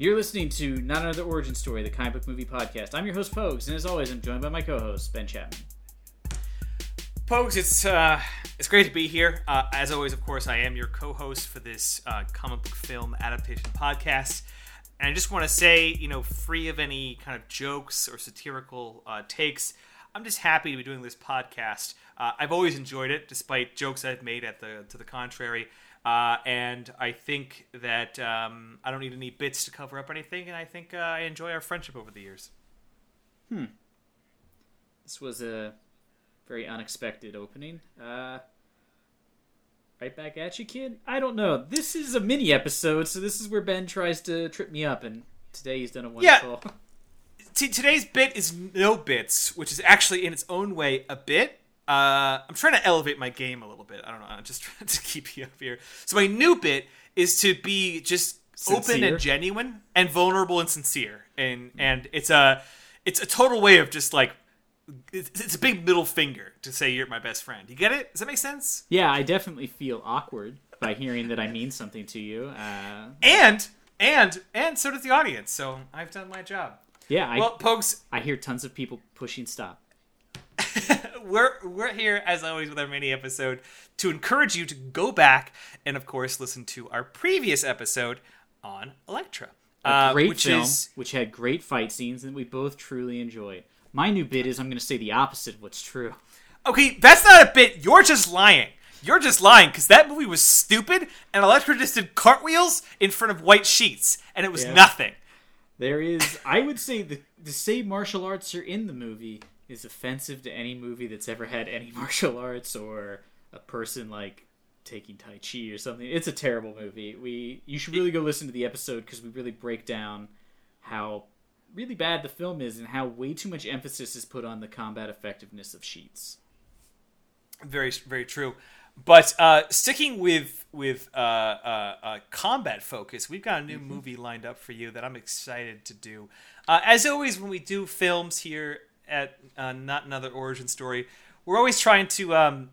You're listening to Not Another Origin Story, the comic book movie podcast. I'm your host, Pogues, and as always, I'm joined by my co-host, Ben Chapman. Pogues, it's uh, it's great to be here. Uh, as always, of course, I am your co-host for this uh, comic book film adaptation podcast, and I just want to say, you know, free of any kind of jokes or satirical uh, takes, I'm just happy to be doing this podcast. Uh, I've always enjoyed it, despite jokes I've made at the to the contrary. Uh, and I think that um, I don't need any bits to cover up anything, and I think uh, I enjoy our friendship over the years. Hmm. This was a very unexpected opening. Uh, right back at you, kid. I don't know. This is a mini episode, so this is where Ben tries to trip me up, and today he's done a wonderful. Yeah. T- today's bit is no bits, which is actually in its own way a bit. Uh, I'm trying to elevate my game a little bit. I don't know. I'm just trying to keep you up here. So my new bit is to be just Sincere? open and genuine and vulnerable and sincere, and and it's a it's a total way of just like it's, it's a big middle finger to say you're my best friend. You get it? Does that make sense? Yeah, I definitely feel awkward by hearing that I mean something to you. Uh, And and and so does the audience. So I've done my job. yeah, I, Well, Pogues, I hear tons of people pushing stop. we're we're here as always with our mini episode to encourage you to go back and of course listen to our previous episode on Elektra. A uh, great which film, is which had great fight scenes that we both truly enjoyed. My new bit is I'm going to say the opposite of what's true. okay. That's not a bit. You're just lying. You're just lying because that movie was stupid and Elektra just did cartwheels in front of white sheets and it was Yeah. nothing. There is, I would say, the to say martial arts are in the movie is offensive to any movie that's ever had any martial arts or a person like taking tai chi or something. It's a terrible movie. We you should really go listen to the episode because we really break down how really bad the film is and how way too much emphasis is put on the combat effectiveness of sheets. Very, very true. But uh, sticking with with uh, uh, uh, combat focus, we've got a new movie lined up for you that I'm excited to do. Uh, as always, when we do films here at uh, Not Another Origin Story, we're always trying to um,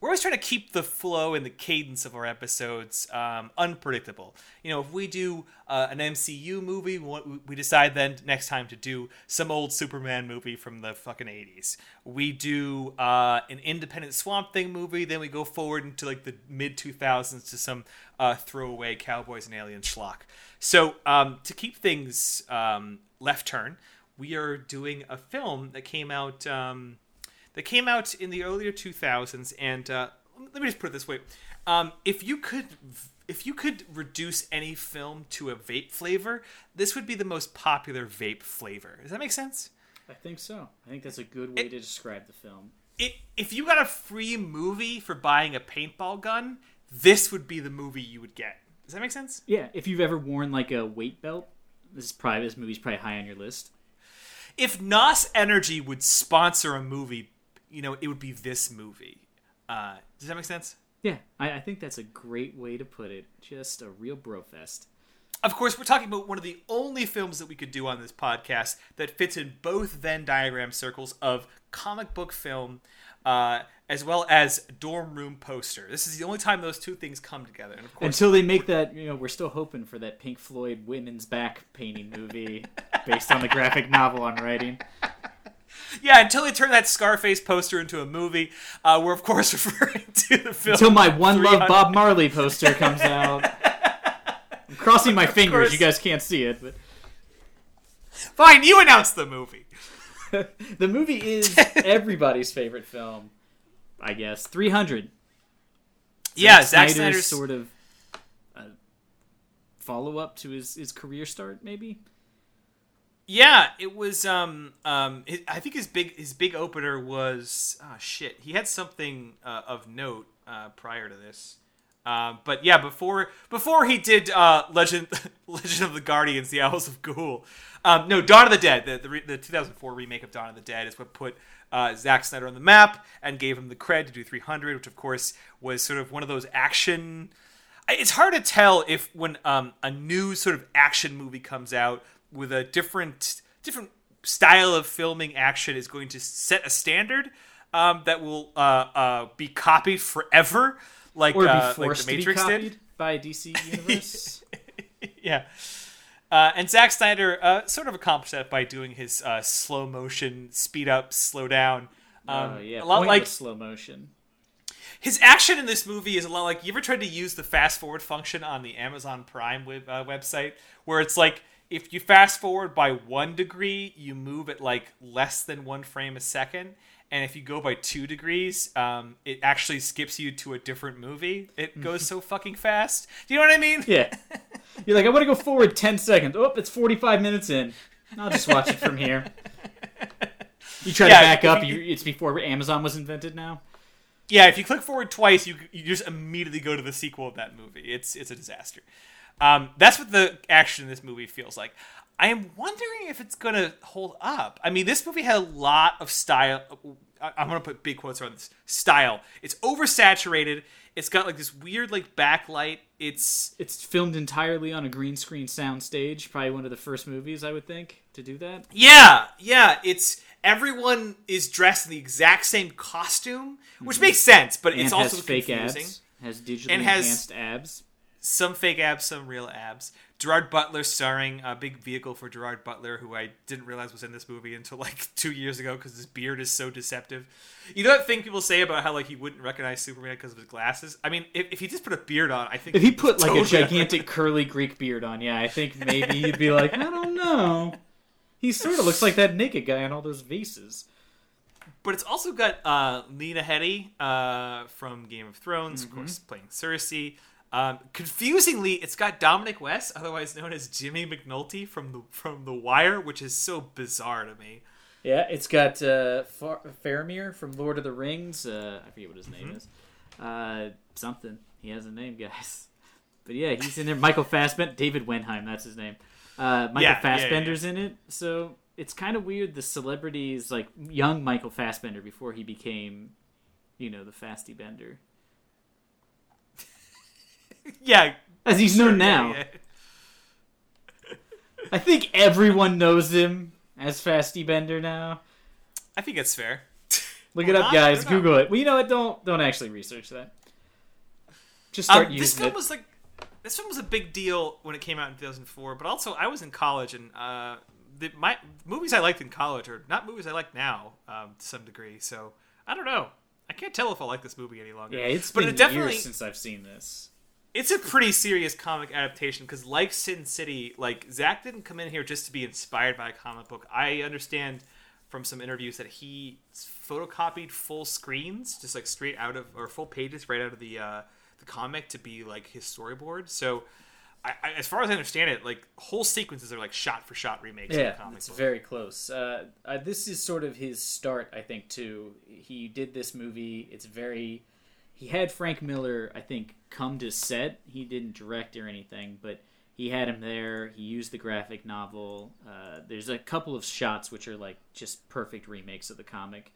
we're always trying to keep the flow and the cadence of our episodes um, unpredictable. You know, if we do uh, an MCU movie, we decide then next time to do some old Superman movie from the fucking 80s. We do uh, an independent Swamp Thing movie, then we go forward into like the mid 2000s to some uh, throwaway Cowboys and Alien schlock. So um, to keep things um, left turn, we are doing a film that came out. Um, that came out in the earlier 2000s and uh, let me just put it this way um, if you could if you could reduce any film to a vape flavor this would be the most popular vape flavor does that make sense I think so. I think that's a good way to describe the film. it, if you got a free movie for buying a paintball gun this would be the movie you would get does that make sense Yeah, if you've ever worn like a weight belt, this is probably this movie's probably high on your list. If nos energy would sponsor a movie you know it would be this movie uh, does that make sense Yeah, I, I think that's a great way to put it. Just a real brofest. Of course, we're talking about one of the only films that we could do on this podcast that fits in both Venn diagram circles of comic book film uh, as well as dorm room poster. This is the only time those two things come together. And of course, Until they make that, you know, we're still hoping for that Pink Floyd women's back painting movie based on the graphic novel I'm writing. yeah, until they turn that Scarface poster into a movie, uh, we're of course referring to the film. Until my One Love Bob Marley poster comes out. Crossing my fingers. You guys can't see it, but Fine, you announce the movie. the movie is everybody's favorite film, I guess. 300. yeah, Zack Zack Snyder's sort of follow up to his, his career start, maybe. Yeah, it was. Um, um, I think his big his big opener was. Oh shit, he had something uh, of note uh, prior to this. Um, but yeah, before before he did uh, Legend Legend of the Guardians, the Owls of Ga'Hoole. Um, no, Dawn of the Dead, the, the, the 2004 remake of Dawn of the Dead, is what put uh, Zack Snyder on the map and gave him the cred to do 300, which of course was sort of one of those action it's hard to tell if when um, a new sort of action movie comes out with a different different style of filming action is going to set a standard um, that will uh, uh, be copied forever, like Or be uh, like forced the to be Matrix copied did. by DC Universe. yeah. Uh, and Zack Snyder uh, sort of accomplished that by doing his uh, slow motion, speed up, slow down. Um, oh yeah, a lot like slow motion. his action in this movie is a lot like you ever tried to use the fast forward function on the Amazon Prime web, uh, website, where it's like if you fast forward by one degree, you move at like less than one frame a second. And if you go by two degrees, um, it actually skips you to a different movie. It goes so fucking fast. Do you know what I mean? Yeah, you're like, I want to go forward ten seconds. Oh, it's 45 minutes in. I'll just watch it from here. You try Yeah, to back up. You, it's before Amazon was invented. Now. Yeah, if you click forward twice, you you just immediately go to the sequel of that movie. It's it's a disaster. Um, that's what the action in this movie feels like. I am wondering if it's gonna hold up. I mean, this movie had a lot of style. I- I'm gonna put big quotes around this style. It's oversaturated. It's got like this weird like backlight. It's It's filmed entirely on a green screen soundstage. Probably one of the first movies I would think to do that. Yeah, yeah. It's everyone is dressed in the exact same costume, which makes sense, but Mm-hmm. And it's has also fake confusing. abs. Has digitally And has- enhanced abs. Some fake abs, some real abs. Gerard Butler starring a big vehicle for Gerard Butler, who I didn't realize was in this movie until like two years ago because his beard is so deceptive. You know that thing people say about how like he wouldn't recognize Superman because of his glasses? I mean, if, if he just put a beard on, I think If he put like totally a gigantic curly Greek beard on, yeah, I think maybe you'd be like, I don't know. He sort of looks like that naked guy on all those vases. But it's also got uh, Lena Headey uh, from Game of Thrones, Mm-hmm. of course, playing Cersei. Um, confusingly, it's got Dominic West, otherwise known as Jimmy McNulty from the from The Wire, which is so bizarre to me. Yeah, it's got uh, Far- Faramir from Lord of the Rings. Uh, I forget what his name is. Uh, something. He has a name, guys. But yeah, he's in there. Michael Fassbender, David Wenham, that's his name. Uh, Michael Yeah, yeah, yeah, Fassbender's in it. So it's kind of weird. The celebrities, like young Michael Fassbender, before he became, you know, the Fasty Bender, Yeah, as he's known now. yeah. I think everyone knows him as Fasty Bender now. I think it's fair. Look it up, not, guys. Google it. Well, you know what? Don't don't actually research that. Just start Um, this using film it. was like this film was a big deal when it came out in 2004, but also I was in college and uh, the my movies I liked in college are not movies I like now um, to some degree. So I don't know. I can't tell if I like this movie any longer. Yeah, it's but been it definitely years since I've seen this. It's a pretty serious comic adaptation because like sin city like Zack didn't come in here just to be inspired by a comic book i understand from some interviews that he photocopied full screens just like straight out of or full pages right out of the uh, the comic to be like his storyboard so I, I, as far as i understand it like whole sequences are like shot for shot remakes of Yeah, the comic it's book. very close. Uh, uh, this is sort of his start, I think. Too. He did this movie. It's very. He had Frank Miller, I think, come to set. He didn't direct or anything, but he had him there. He used the graphic novel. Uh, there's a couple of shots which are like just perfect remakes of the comic.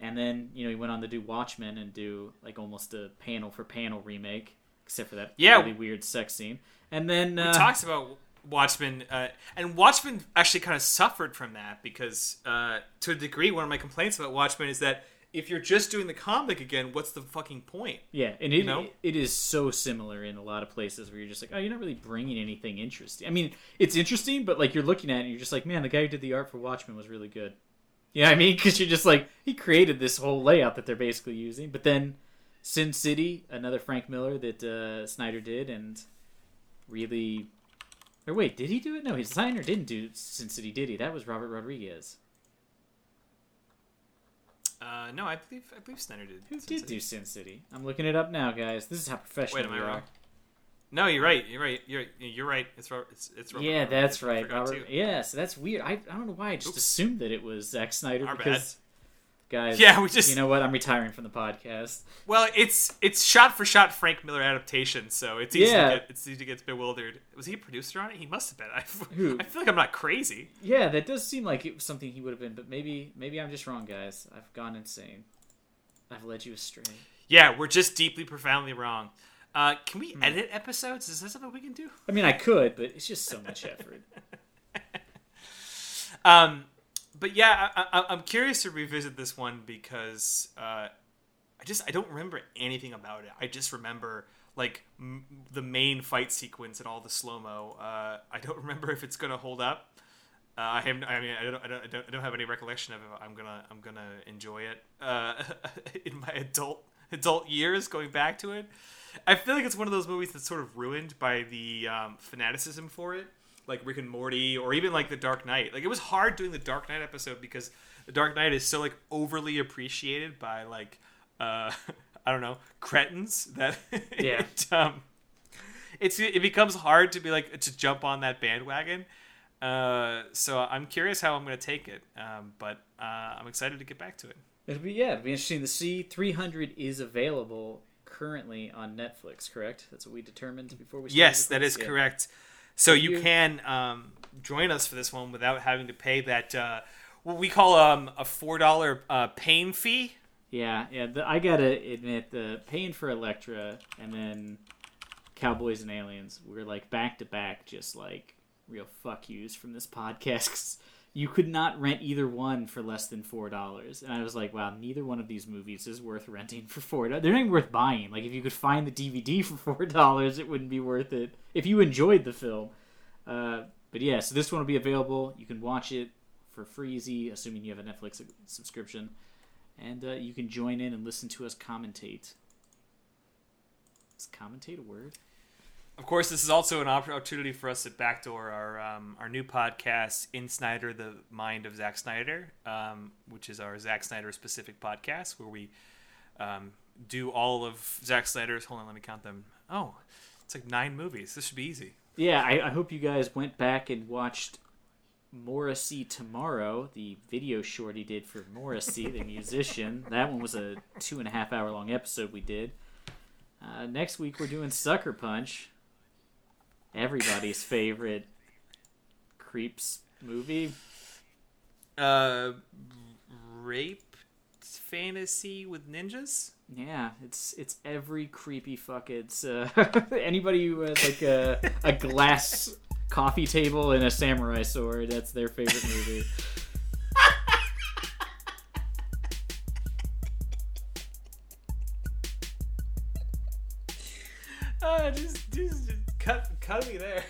And then you know he went on to do Watchmen and do like almost a panel for panel remake, except for that Yeah. really weird sex scene. And then uh, talks about Watchmen, uh, and Watchmen actually kind of suffered from that because, uh, to a degree, one of my complaints about Watchmen is that if you're just doing the comic again, what's the fucking point? Yeah, and it, know? it is so similar in a lot of places where you're just like, oh, you're not really bringing anything interesting. I mean, it's interesting, but like you're looking at it and you're just like, man, the guy who did the art for Watchmen was really good. You know what I mean? Because you're just like, he created this whole layout that they're basically using. But then Sin City, another Frank Miller that uh, Snyder did, and really. Or wait, did he do it? No, his designer didn't do Sin City, did he? That was Robert Rodriguez. Uh, no, I believe I believe Snyder did. Who Sin did City. do Sin City? I'm looking it up now, guys. This is how professional Wait, am I wrong? are. No, you're right. You're right. You're you're right. It's Robert. It's, it's Robert. Yeah, Rodriguez. that's right. Robert, yeah, so that's weird. I, I don't know why. I just Oops. assumed that it was Zack Snyder Our because, guys, Yeah, we just- you know what? I'm retiring from the podcast. Well, it's it's shot for shot Frank Miller adaptation, so it's easy Yeah. to get it's easy to get bewildered. Was he a producer on it? He must have been. I, Who? I feel like I'm not crazy. Yeah, that does seem like it was something he would have been, but maybe maybe I'm just wrong, guys. I've gone insane. I've led you astray. Yeah, we're just deeply, profoundly wrong. Uh, can Hmm. we edit episodes? Is that something we can do? I mean, I could, but it's just so much effort. Um, but yeah, I, I'm curious to revisit this one because uh, I just I don't remember anything about it. I just remember like m- the main fight sequence and all the slow mo. Uh, I don't remember if it's gonna hold up. Uh, I have, I mean, I don't, I don't, I don't, I don't have any recollection of it. I'm gonna, I'm gonna enjoy it uh, in my adult adult years, going back to it. I feel like it's one of those movies that's sort of ruined by the um, fanaticism for it, like Rick and Morty, or even like The Dark Knight. Like it was hard doing the Dark Knight episode because The Dark Knight is so like overly appreciated by like uh, I don't know cretins that Yeah. it, um, it's it becomes hard to be like to jump on that bandwagon. Uh, so I'm curious how I'm going to take it, um, but uh, I'm excited to get back to it. It'll be yeah, it'll be interesting to see. Three hundred is available currently on Netflix, correct? That's what we determined before we. started Yes, that is Yeah. correct. So you can um, join us for this one without having to pay that uh, what we call um, a four dollar uh, pain fee. Yeah, yeah. The, I gotta admit, the paying for Elektra and then Cowboys and Aliens were like back to back, just like real fuck yous from this podcast. You could not rent either one for less than four dollars, and I was like, wow, neither one of these movies is worth renting for four. dollars. They're not even worth buying. Like if you could find the DVD for four dollars, it wouldn't be worth it if you enjoyed the film. Uh, but yeah, so this one will be available. You can watch it for freezy, assuming you have a Netflix subscription and uh, you can join in and listen to us commentate. Is commentate a word? Of course, this is also an opportunity for us to backdoor our um, our new podcast, In Snyder, the Mind of Zack Snyder, um, which is our Zack Snyder specific podcast, where we um, do all of Zack Snyder's. Hold on, let me count them. Oh, it's like nine movies. This should be easy. Yeah, I, I hope you guys went back and watched Morrissey Tomorrow, the video short he did for Morrissey, the musician. That one was a two and a half hour long episode we did. Uh, next week we're doing Sucker Punch, everybody's favorite creeps movie. Uh, rape fantasy with ninjas. Yeah, it's it's every creepy fuck. It's uh, anybody who has like a a glass coffee table and a samurai sword. That's their favorite movie. Cut me there.